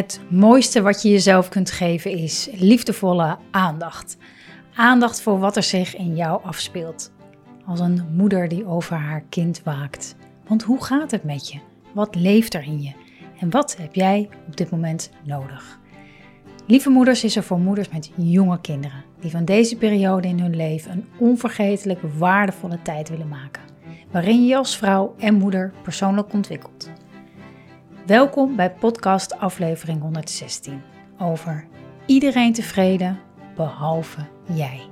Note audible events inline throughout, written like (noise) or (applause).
Het mooiste wat je jezelf kunt geven is liefdevolle aandacht. Aandacht voor wat er zich in jou afspeelt. Als een moeder die over haar kind waakt. Want hoe gaat het met je? Wat leeft er in je? En wat heb jij op dit moment nodig? Lieve Moeders is er voor moeders met jonge kinderen die van deze periode in hun leven een onvergetelijk waardevolle tijd willen maken, waarin je als vrouw en moeder persoonlijk ontwikkelt. Welkom bij podcast aflevering 116 over iedereen tevreden behalve jij.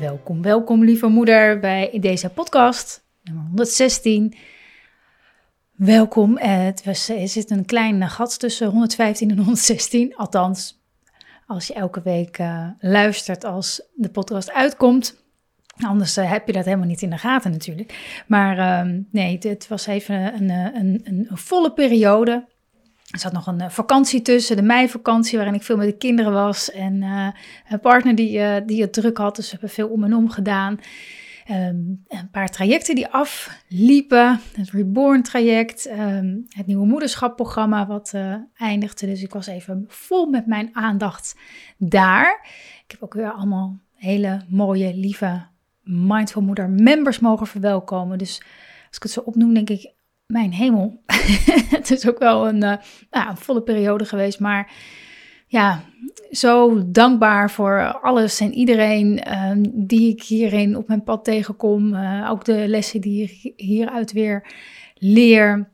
Welkom, welkom lieve moeder bij deze podcast nummer 116. Welkom. Het was, er zit een klein gat tussen 115 en 116. Althans, als je elke week uh, luistert als de podcast uitkomt. Anders uh, heb je dat helemaal niet in de gaten natuurlijk. Maar uh, nee, het was even een, een, een, een volle periode. Er zat nog een vakantie tussen, de meivakantie, waarin ik veel met de kinderen was. En een partner die, die het druk had, dus we hebben veel om en om gedaan. Um, een paar trajecten die afliepen. Het Reborn traject, um, het nieuwe moederschapprogramma wat uh, eindigde. Dus ik was even vol met mijn aandacht daar. Ik heb ook weer allemaal hele mooie, lieve Mindful Moeder members mogen verwelkomen. Dus als ik het zo opnoem, denk ik, mijn hemel. (laughs) het is ook wel een, uh, nou, een volle periode geweest, maar ja, zo dankbaar voor alles en iedereen um, die ik hierin op mijn pad tegenkom. Uh, ook de lessen die ik hieruit weer leer.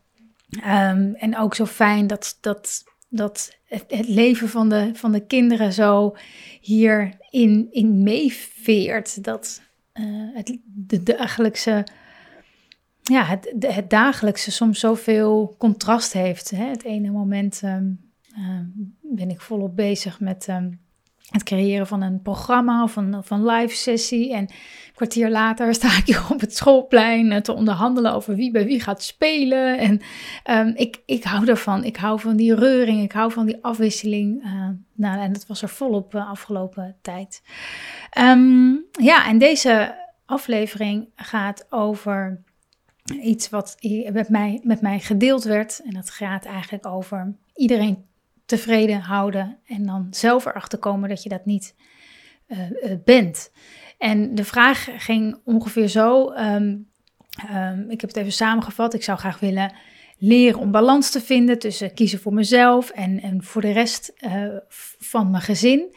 Um, en ook zo fijn dat, dat, dat het, leven van de, van de kinderen zo hierin in meeveert. Dat uh, het de dagelijkse ja, het, het dagelijkse soms zoveel contrast heeft. Hè? Het ene moment uh, ben ik volop bezig met um, het creëren van een programma of een, of een live sessie. En een kwartier later sta ik hier op het schoolplein uh, te onderhandelen over wie bij wie gaat spelen. En um, ik, ik hou ervan. Ik hou van die reuring. Ik hou van die afwisseling. Uh, nou, en dat was er volop uh, afgelopen tijd. Um, ja, en deze aflevering gaat over iets wat met mij, met mij gedeeld werd. En dat gaat eigenlijk over iedereen tevreden houden en dan zelf erachter komen dat je dat niet uh, uh, bent. En de vraag ging ongeveer zo. Um, um, ik heb het even samengevat. Ik zou graag willen leren om balans te vinden tussen kiezen voor mezelf en, en voor de rest uh, van mijn gezin.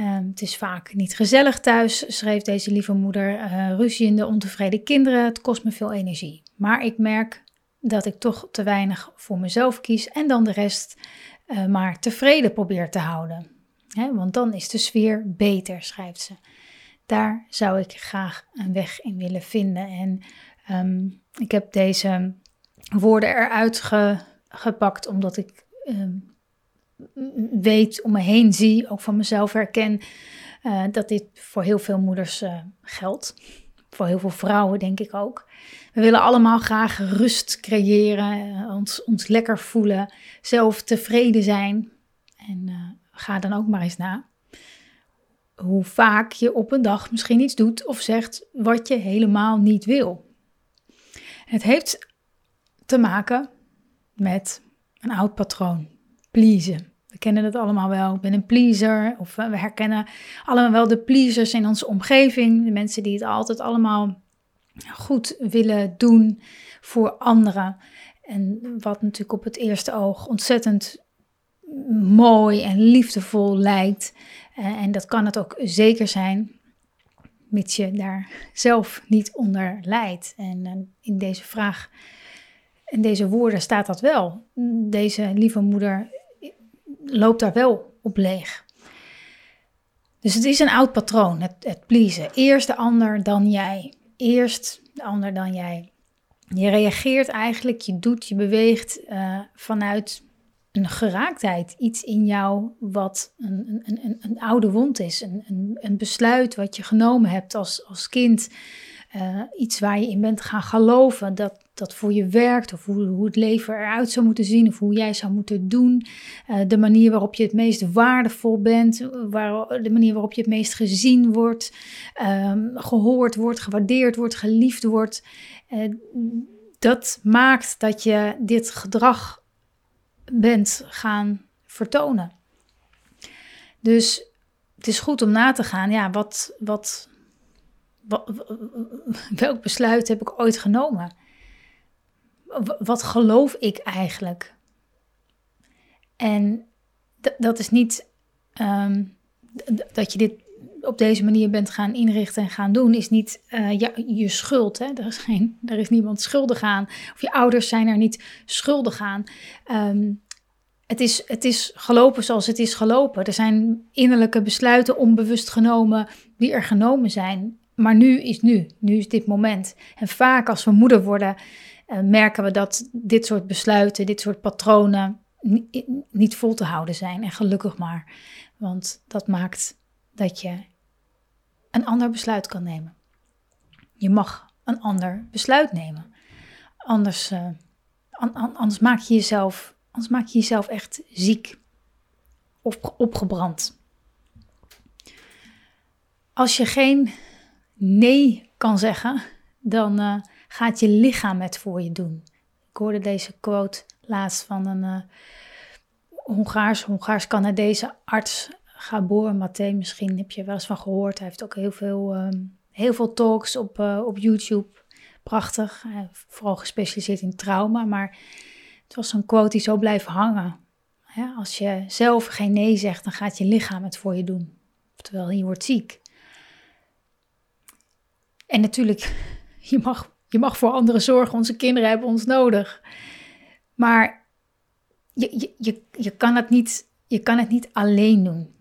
Um, het is vaak niet gezellig thuis, schreef deze lieve moeder. Uh, ruziende, ontevreden kinderen, het kost me veel energie. Maar ik merk dat ik toch te weinig voor mezelf kies en dan de rest uh, maar tevreden probeer te houden. Want dan is de sfeer beter, schrijft ze. Daar zou ik graag een weg in willen vinden. En um, ik heb deze woorden eruit ge, gepakt omdat ik um, weet, om me heen zie, ook van mezelf herken, uh, dat dit voor heel veel moeders uh, geldt. Voor heel veel vrouwen, denk ik ook. We willen allemaal graag rust creëren, ons, ons lekker voelen, zelf tevreden zijn. En uh, ga dan ook maar eens na hoe vaak je op een dag misschien iets doet of zegt wat je helemaal niet wil. Het heeft te maken met een oud patroon, pleasen. We kennen het allemaal wel. Ik ben een pleaser. Of we herkennen allemaal wel de pleasers in onze omgeving. De mensen die het altijd allemaal goed willen doen voor anderen. En wat natuurlijk op het eerste oog ontzettend mooi en liefdevol lijkt. En dat kan het ook zeker zijn, mits je daar zelf niet onder lijdt. En in deze vraag, in deze woorden staat dat wel. Deze lieve moeder loopt daar wel op leeg. Dus het is een oud patroon, het, het pleasen. Eerst de ander, dan jij. Eerst de ander, dan jij. Je reageert eigenlijk, je doet, je beweegt uh, vanuit een geraaktheid. Iets in jou wat een, een, een, een oude wond is. Een, een, besluit wat je genomen hebt als, als kind. Uh, iets waar je in bent gaan geloven. Dat, dat voor je werkt, of hoe, hoe het leven eruit zou moeten zien, of hoe jij zou moeten doen. Uh, de manier waarop je het meest waardevol bent, waar, de manier waarop je het meest gezien wordt, um, gehoord wordt, gewaardeerd wordt, geliefd wordt. Uh, dat maakt dat je dit gedrag bent gaan vertonen. Dus het is goed om na te gaan, ja, wat, wat, (laughs) welk besluit heb ik ooit genomen? Wat geloof ik eigenlijk? En dat is niet um, dat je dit op deze manier bent gaan inrichten en gaan doen, is niet ja, je schuld. Hè? Er, is geen, er is niemand schuldig aan. Of je ouders zijn er niet schuldig aan. Um, het is, het is gelopen zoals het is gelopen. Er zijn innerlijke besluiten onbewust genomen die er genomen zijn. Maar nu is nu. Nu is dit moment. En vaak als we moeder worden, merken we dat dit soort besluiten, dit soort patronen niet, vol te houden zijn. En gelukkig maar. Want dat maakt dat je een ander besluit kan nemen. Je mag een ander besluit nemen. Anders, uh, anders maak je jezelf Anders maak je jezelf echt ziek of opgebrand. Als je geen nee kan zeggen, dan uh, gaat je lichaam het voor je doen. Ik hoorde deze quote laatst van een uh, Hongaars, Hongaars-Canadese arts, Gabor Maté. Misschien heb je wel eens van gehoord. Hij heeft ook heel veel, um, heel veel talks op, uh, op YouTube. Prachtig. vooral gespecialiseerd in trauma. Maar het was een quote die zo blijft hangen. als je zelf geen nee zegt, dan gaat je lichaam het voor je doen. Oftewel, je wordt ziek. En natuurlijk, (laughs) je mag, je mag voor anderen zorgen. Onze kinderen hebben ons nodig. Maar je, je, je, je, kan het niet, je kan het niet alleen doen.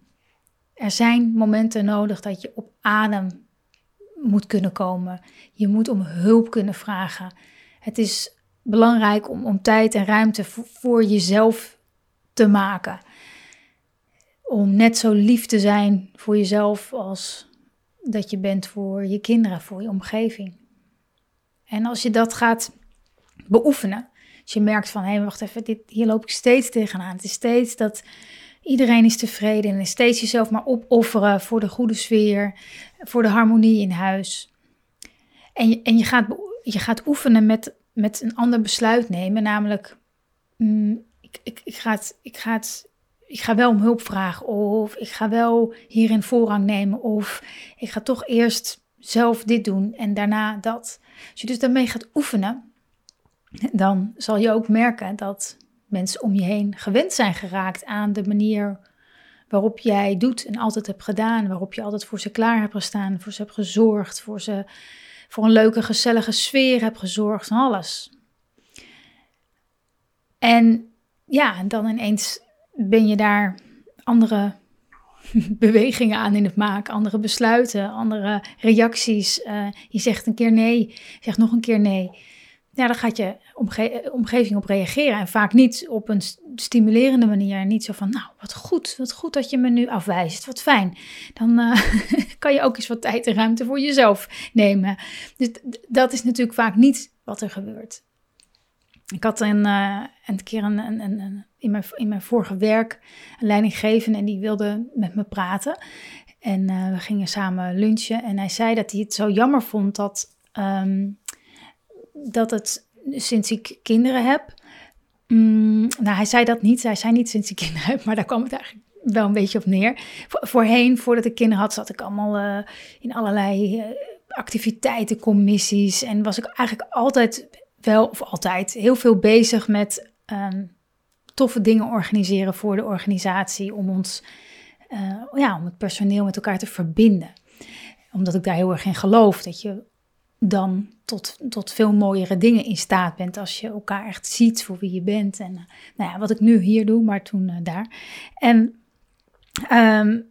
Er zijn momenten nodig dat je op adem moet kunnen komen. Je moet om hulp kunnen vragen. Het is belangrijk om, om tijd en ruimte voor, jezelf te maken. Om net zo lief te zijn voor jezelf als dat je bent voor je kinderen, voor je omgeving. En als je dat gaat beoefenen, als je merkt van hé, hey, wacht even, dit, hier loop ik steeds tegenaan. Het is steeds dat iedereen is tevreden en steeds jezelf maar opofferen voor de goede sfeer, voor de harmonie in huis. En je, en je, gaat, je gaat oefenen met met een ander besluit nemen, namelijk mm, ik, ik, ik, ga het, ik, ga het, ik ga wel om hulp vragen of ik ga wel hierin voorrang nemen of ik ga toch eerst zelf dit doen en daarna dat. Als je dus daarmee gaat oefenen, dan zal je ook merken dat mensen om je heen gewend zijn geraakt aan de manier waarop jij doet en altijd hebt gedaan, waarop je altijd voor ze klaar hebt gestaan, voor ze hebt gezorgd, voor ze voor een leuke, gezellige sfeer heb gezorgd en alles. En ja, dan ineens ben je daar andere (laughs) bewegingen aan in het maken, andere besluiten, andere reacties. Uh, je zegt een keer nee, zegt nog een keer nee ja, dan gaat je omgeving op reageren. En vaak niet op een stimulerende manier. Niet zo van, nou, wat goed, wat goed dat je me nu afwijst. Wat fijn. Dan uh, (laughs) kan je ook eens wat tijd en ruimte voor jezelf nemen. Dus dat is natuurlijk vaak niet wat er gebeurt. Ik had een, uh, een keer een, een, een, in, mijn, in mijn vorige werk een leidinggevende en die wilde met me praten. En uh, we gingen samen lunchen. En hij zei dat hij het zo jammer vond dat um, dat het sinds ik kinderen heb. Mm, nou, hij zei dat niet. Hij zei niet sinds ik kinderen heb, maar daar kwam het eigenlijk wel een beetje op neer. voorheen, voordat ik kinderen had, zat ik allemaal uh, in allerlei uh, activiteiten, commissies. En was ik eigenlijk altijd wel, of altijd, heel veel bezig met um, toffe dingen organiseren voor de organisatie. Om ons, uh, ja, om het personeel met elkaar te verbinden. Omdat ik daar heel erg in geloof. Dat je dan tot, tot veel mooiere dingen in staat bent als je elkaar echt ziet voor wie je bent. En uh, nou ja, wat ik nu hier doe, maar toen uh, daar. En um,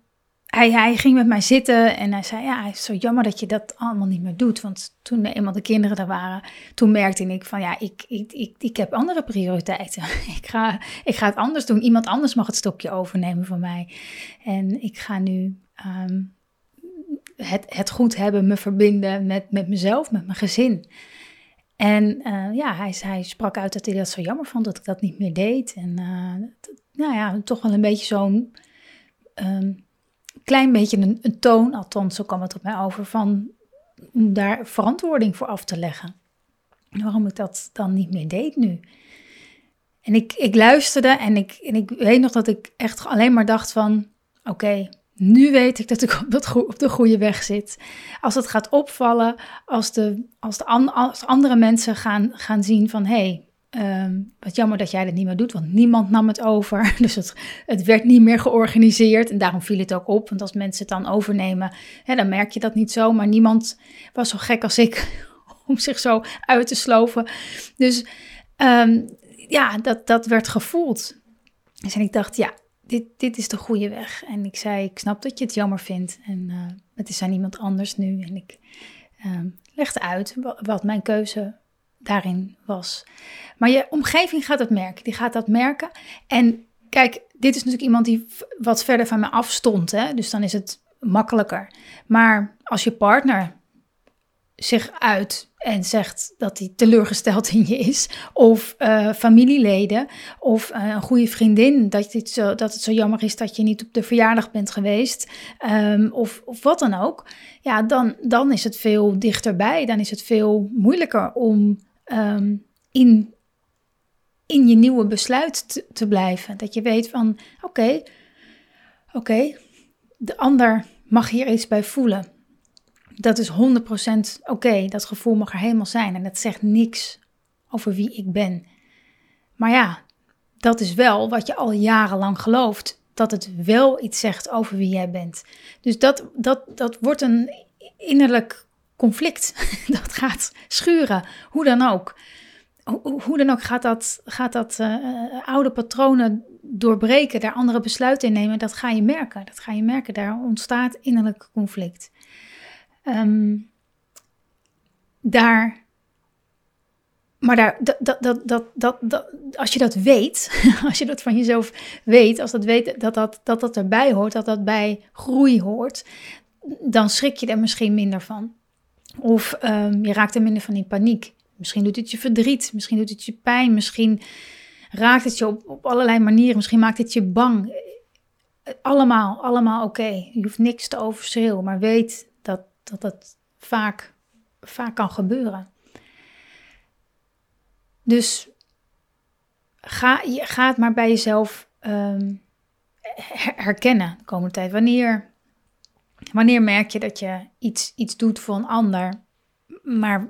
hij, hij ging met mij zitten en hij zei, ja, het is zo jammer dat je dat allemaal niet meer doet. Want toen eenmaal de kinderen er waren, toen merkte ik van, ja, ik, ik, ik, ik heb andere prioriteiten. (laughs) ik, ga, ik ga het anders doen. Iemand anders mag het stokje overnemen van mij. En ik ga nu um, het, het goed hebben, me verbinden met, met mezelf, met mijn gezin. En uh, ja, hij, hij sprak uit dat hij dat zo jammer vond dat ik dat niet meer deed. En uh, nou ja, toch wel een beetje zo'n um, klein beetje een, een, toon, althans zo kwam het op mij over, van daar verantwoording voor af te leggen. Waarom ik dat dan niet meer deed nu. En ik, ik luisterde en ik, en ik weet nog dat ik echt alleen maar dacht van, oké, nu weet ik dat ik op, de goede weg zit. Als het gaat opvallen, als, de, als, de als andere mensen gaan, gaan zien van... hé, hey, ehm, wat jammer dat jij dat niet meer doet, want niemand nam het over. (laughs) Dus het, het werd niet meer georganiseerd en daarom viel het ook op. Want als mensen het dan overnemen, hè, dan merk je dat niet zo. Maar niemand was zo gek als ik (laughs) om zich zo uit te sloven. Dus um, ja, dat, dat werd gevoeld. Dus en ik dacht, ja, dit, dit is de goede weg. En ik zei, ik snap dat je het jammer vindt. En uh, het is aan iemand anders nu. En ik uh, legde uit wat mijn keuze daarin was. Maar je omgeving gaat het merken. Die gaat dat merken. En kijk, dit is natuurlijk iemand die wat verder van me afstond. Hè? Dus dan is het makkelijker. Maar als je partner zich uit en zegt dat hij teleurgesteld in je is, of uh, familieleden, of uh, een goede vriendin, dat het, zo, dat het zo jammer is dat je niet op de verjaardag bent geweest, um, of, of wat dan ook, ja, dan, dan is het veel dichterbij. Dan is het veel moeilijker om um, in, in je nieuwe besluit te, blijven. Dat je weet van, oké, oké, de ander mag hier iets bij voelen dat is 100% oké. Dat gevoel mag er helemaal zijn. En dat zegt niks over wie ik ben. Maar ja, dat is wel wat je al jarenlang gelooft. Dat het wel iets zegt over wie jij bent. Dus dat, dat, dat wordt een innerlijk conflict. (laughs) Dat gaat schuren, hoe dan ook. Hoe dan ook gaat dat, gaat dat uh, oude patronen doorbreken, daar andere besluiten in nemen. Dat ga je merken. Dat ga je merken. Daar ontstaat innerlijk conflict. Um, daar. Maar daar, dat, dat, dat, dat, dat, als je dat weet, (laughs) als je dat van jezelf weet, als dat weet dat dat, dat, dat erbij hoort, dat dat bij groei hoort, dan schrik je er misschien minder van. Of um, je raakt er minder van in paniek. Misschien doet het je verdriet, misschien doet het je pijn, misschien raakt het je op, allerlei manieren, misschien maakt het je bang. Allemaal, allemaal oké. Je hoeft niks te overschreeuwen, maar weet dat dat vaak, vaak kan gebeuren. Dus ga, ga het maar bij jezelf um, herkennen de komende tijd. Wanneer, wanneer merk je dat je iets, iets doet voor een ander, maar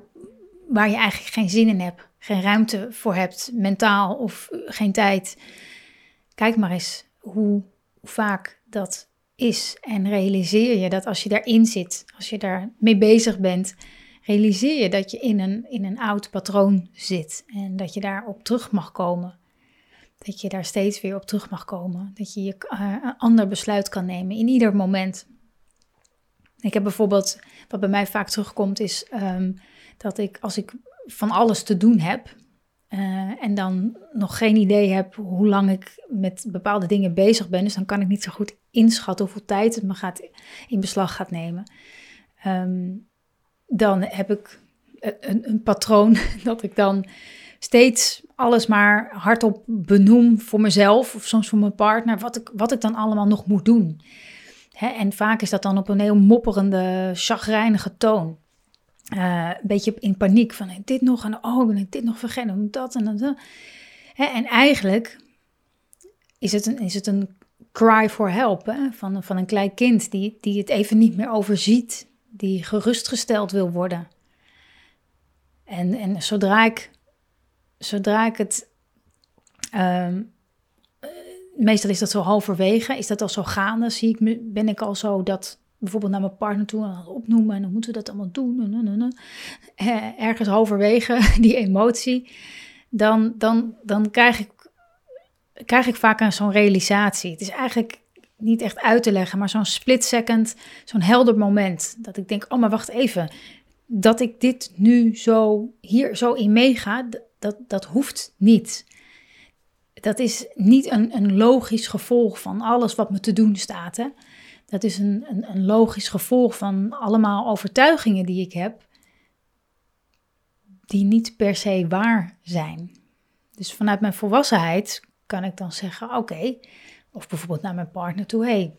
waar je eigenlijk geen zin in hebt, geen ruimte voor hebt, mentaal of geen tijd? Kijk maar eens hoe, vaak dat is. En realiseer je dat als je daarin zit, als je daar mee bezig bent, realiseer je dat je in een, in een oud patroon zit en dat je daarop terug mag komen. Dat je daar steeds weer op terug mag komen. Dat je, je uh, een ander besluit kan nemen in ieder moment. Ik heb bijvoorbeeld, wat bij mij vaak terugkomt, is um, dat ik als ik van alles te doen heb, uh, en dan nog geen idee heb hoe lang ik met bepaalde dingen bezig ben. Dus dan kan ik niet zo goed inschatten hoeveel tijd het me gaat in beslag gaat nemen. Um, dan heb ik een, een, patroon (laughs) dat ik dan steeds alles maar hardop benoem voor mezelf of soms voor mijn partner, wat ik, wat ik dan allemaal nog moet doen. Hè, en vaak is dat dan op een heel mopperende, chagrijnige toon. Uh, een beetje in paniek van dit nog en oh, ik dit nog vergeten, dat en dat. Hè, en eigenlijk is het een, is het een cry for help hè, van, van een klein kind die, die het even niet meer overziet, die gerustgesteld wil worden. En, en zodra, ik, zodra ik het, um, meestal is dat zo halverwege, is dat al zo gaande, zie ik, ben ik al zo dat bijvoorbeeld naar mijn partner toe en opnoemen en dan moeten we dat allemaal doen. Ergens halverwege (laughs) die emotie, dan, dan, dan krijg, ik, krijg ik vaak zo'n realisatie. Het is eigenlijk niet echt uit te leggen, maar zo'n split second, zo'n helder moment. Dat ik denk, oh maar wacht even, dat ik dit nu zo hier zo in meega, dat, dat hoeft niet. Dat is niet een, een logisch gevolg van alles wat me te doen staat. Hè? Dat is een, een, een logisch gevolg van allemaal overtuigingen die ik heb, die niet per se waar zijn. Dus vanuit mijn volwassenheid kan ik dan zeggen: Oké, of bijvoorbeeld naar mijn partner toe: hey,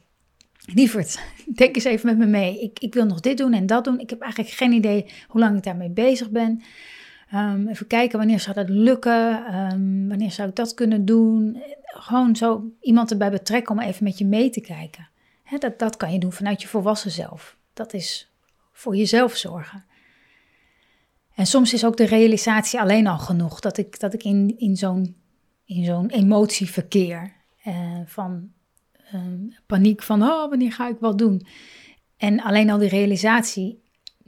lieverd, (laughs) denk eens even met me mee. Ik, ik wil nog dit doen en dat doen. Ik heb eigenlijk geen idee hoe lang ik daarmee bezig ben. Ehm, even kijken wanneer zou dat lukken, um, wanneer zou ik dat kunnen doen. Gewoon zo iemand erbij betrekken om even met je mee te kijken. dat, dat kan je doen vanuit je volwassen zelf. Dat is voor jezelf zorgen. En soms is ook de realisatie alleen al genoeg dat ik, dat ik in, in zo'n in zo'n emotie verkeer. Uh, van ehm, paniek van, oh, wanneer ga ik wat doen? En alleen al die realisatie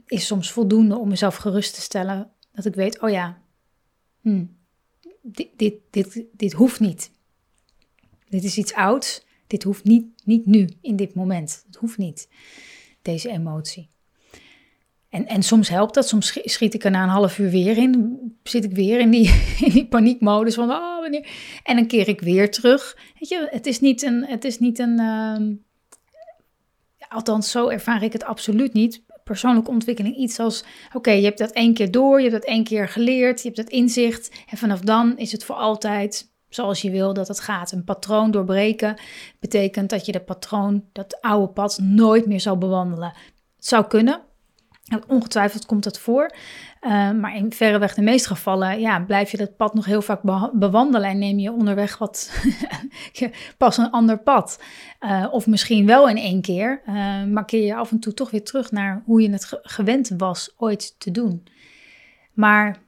is soms voldoende om mezelf gerust te stellen. Dat ik weet, oh ja, hm, dit, dit, dit, dit hoeft niet. Dit is iets ouds. Dit hoeft niet, niet nu, in dit moment. Het hoeft niet, deze emotie. En, en soms helpt dat, soms schiet ik er na een half uur weer in. Zit ik weer in die, (laughs) in die paniekmodus van, oh. En dan keer ik weer terug. Weet je, het is niet een... Het is niet een uh, althans, zo ervaar ik het absoluut niet. Persoonlijke ontwikkeling, iets als, oké, je hebt dat één keer door, je hebt dat één keer geleerd, je hebt dat inzicht. En vanaf dan is het voor altijd zoals je wil dat het gaat. Een patroon doorbreken betekent dat je dat patroon, dat oude pad, nooit meer zal bewandelen. Het zou kunnen, Ongetwijfeld komt dat voor. Uh, maar in verreweg de meeste gevallen ja, blijf je dat pad nog heel vaak bewandelen en neem je onderweg wat (laughs) pas een ander pad. Uh, of misschien wel in één keer, uh, maar keer je af en toe toch weer terug naar hoe je het gewend was ooit te doen. Maar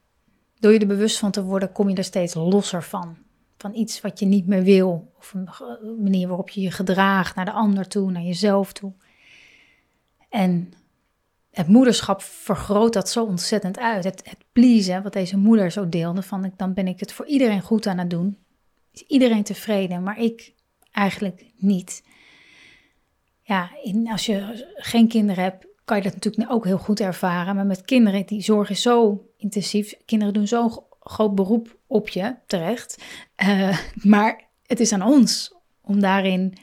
door je er bewust van te worden, kom je er steeds losser van. Van iets wat je niet meer wil. Of een manier waarop je je gedraagt naar de ander toe, naar jezelf toe. En het moederschap vergroot dat zo ontzettend uit. Het, het pleasen, wat deze moeder zo deelde, van dan ben ik het voor iedereen goed aan het doen. Is iedereen tevreden, maar ik eigenlijk niet. Ja, in, als je geen kinderen hebt, kan je dat natuurlijk ook heel goed ervaren. Maar met kinderen, die zorg is zo intensief. Kinderen doen zo'n groot beroep op je, terecht. Uh, (laughs) maar het is aan ons om daarin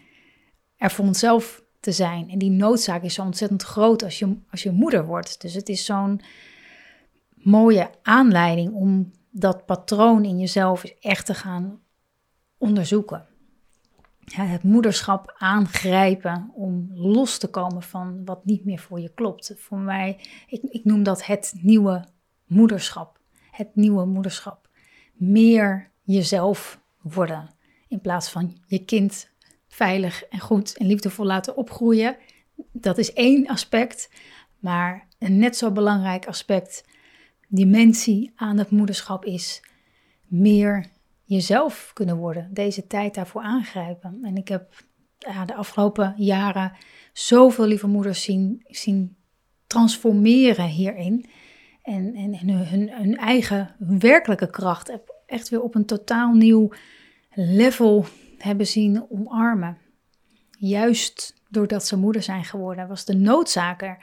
er voor onszelf te zijn. En die noodzaak is zo ontzettend groot als je, als je moeder wordt. Dus het is zo'n mooie aanleiding om dat patroon in jezelf echt te gaan onderzoeken. Ja, het moederschap aangrijpen om los te komen van wat niet meer voor je klopt. Voor mij, ik, ik noem dat het nieuwe moederschap. Het nieuwe moederschap. Meer jezelf worden in plaats van je kind veilig en goed en liefdevol laten opgroeien. Dat is één aspect. Maar een net zo belangrijk aspect, dimensie aan het moederschap is meer jezelf kunnen worden. Deze tijd daarvoor aangrijpen. En ik heb ja, de afgelopen jaren zoveel lieve moeders zien, zien transformeren hierin. En, en, hun, hun, hun eigen werkelijke kracht echt weer op een totaal nieuw level hebben zien omarmen. Juist doordat ze moeder zijn geworden, was de noodzaker.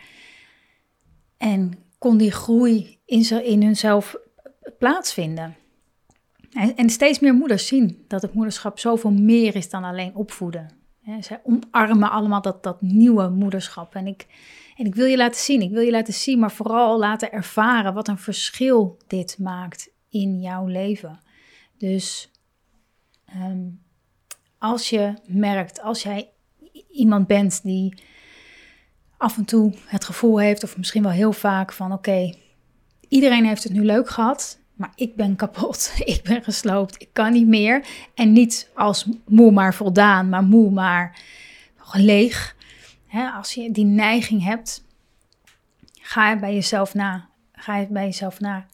En kon die groei in, ze, in hunzelf plaatsvinden. En, en, steeds meer moeders zien dat het moederschap zoveel meer is dan alleen opvoeden. Ze omarmen allemaal dat, dat nieuwe moederschap. En ik, en ik wil je laten zien, ik wil je laten zien, maar vooral laten ervaren wat een verschil dit maakt in jouw leven. Dus ehm, als je merkt, als jij iemand bent die af en toe het gevoel heeft, of misschien wel heel vaak van oké, iedereen heeft het nu leuk gehad, maar ik ben kapot, (laughs) ik ben gesloopt, ik kan niet meer. En niet als moe maar voldaan, maar moe maar leeg. als je die neiging hebt, ga bij jezelf na. Ga bij jezelf na.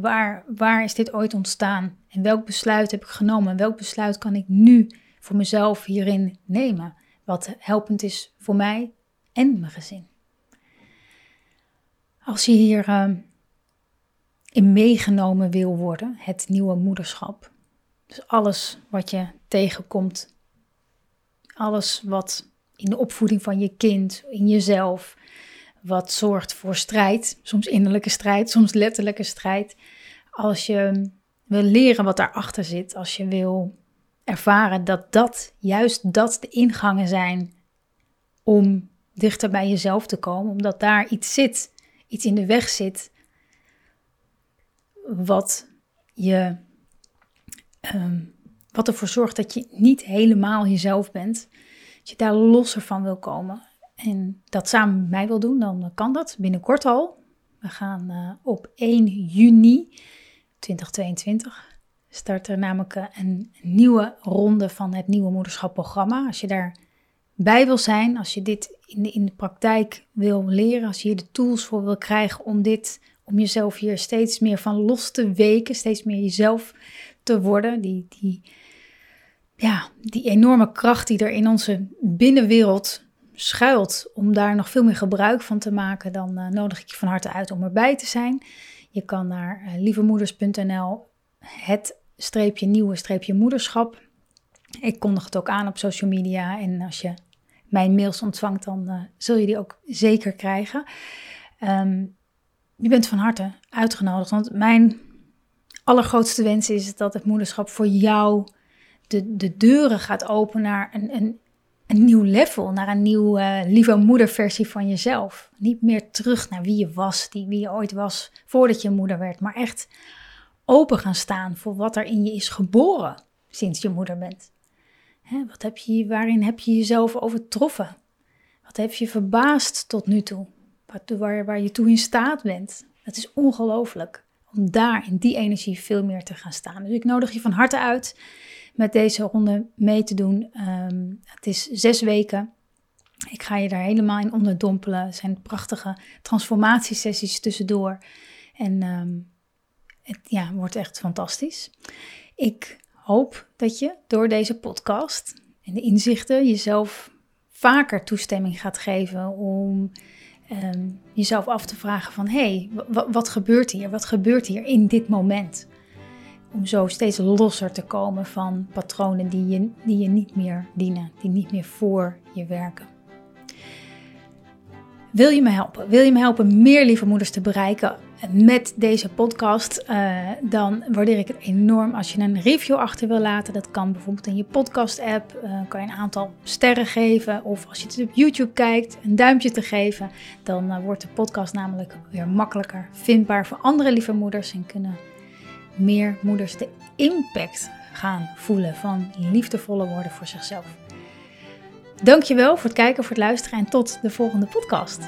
waar, waar is dit ooit ontstaan? En welk besluit heb ik genomen? En welk besluit kan ik nu voor mezelf hierin nemen. Wat helpend is voor mij en mijn gezin. Als je hier uh, in meegenomen wil worden, het nieuwe moederschap. Dus alles wat je tegenkomt, alles wat in de opvoeding van je kind, in jezelf, wat zorgt voor strijd, soms innerlijke strijd, soms letterlijke strijd. Als je wil leren wat daarachter zit, als je wil ervaren dat dat, juist dat de ingangen zijn om dichter bij jezelf te komen, omdat daar iets zit, iets in de weg zit, wat je. Ehm, wat ervoor zorgt dat je niet helemaal jezelf bent. Als je daar losser van wil komen en dat samen met mij wil doen, dan kan dat binnenkort al. We gaan uh, op 1 juni 2022 start er namelijk eh, een nieuwe ronde van het Nieuwe Moederschap programma. Als je daarbij wil zijn, als je dit in de, in de praktijk wil leren, als je hier de tools voor wil krijgen om dit, om jezelf hier steeds meer van los te weken, steeds meer jezelf te worden, die, die, ja, die enorme kracht die er in onze binnenwereld schuilt, om daar nog veel meer gebruik van te maken, dan uh, nodig ik je van harte uit om erbij te zijn. Je kan naar uh, lievemoeders.nl het streepje nieuwe streepje moederschap. Ik kondig het ook aan op social media en als je mijn mails ontvangt, dan uh, zul je die ook zeker krijgen. Um, je bent van harte uitgenodigd, want mijn allergrootste wens is dat het moederschap voor jou de, de deuren gaat openen naar een, een, een nieuw level, naar een nieuwe uh, lieve moederversie van jezelf. Niet meer terug naar wie je was, die, wie je ooit was voordat je moeder werd, maar echt open gaan staan voor wat er in je is geboren sinds je moeder bent. Hè, wat heb je, waarin heb je jezelf overtroffen? Wat heb je verbaasd tot nu toe? Waar, waar je toe in staat bent? Het is ongelooflijk om daar in die energie veel meer te gaan staan. Dus ik nodig je van harte uit met deze ronde mee te doen. Ehm, het is zes weken. Ik ga je daar helemaal in onderdompelen. Er zijn prachtige transformatiesessies tussendoor. En ehm, het ja, wordt echt fantastisch. Ik hoop dat je door deze podcast en de inzichten jezelf vaker toestemming gaat geven om ehm, jezelf af te vragen van hé, hey, wat gebeurt hier? Wat gebeurt hier in dit moment? Om zo steeds losser te komen van patronen die je, die je niet meer dienen, die niet meer voor je werken. Wil je me helpen? Wil je me helpen meer lieve moeders te bereiken met deze podcast? Uh, dan waardeer ik het enorm als je een review achter wil laten. Dat kan bijvoorbeeld in je podcast-app. Uh, kan je een aantal sterren geven. Of als je het op YouTube kijkt, een duimpje te geven. Dan uh, wordt de podcast namelijk weer makkelijker vindbaar voor andere lieve moeders. En kunnen meer moeders de impact gaan voelen van liefdevolle woorden voor zichzelf. Dankjewel voor het kijken, voor het luisteren en tot de volgende podcast.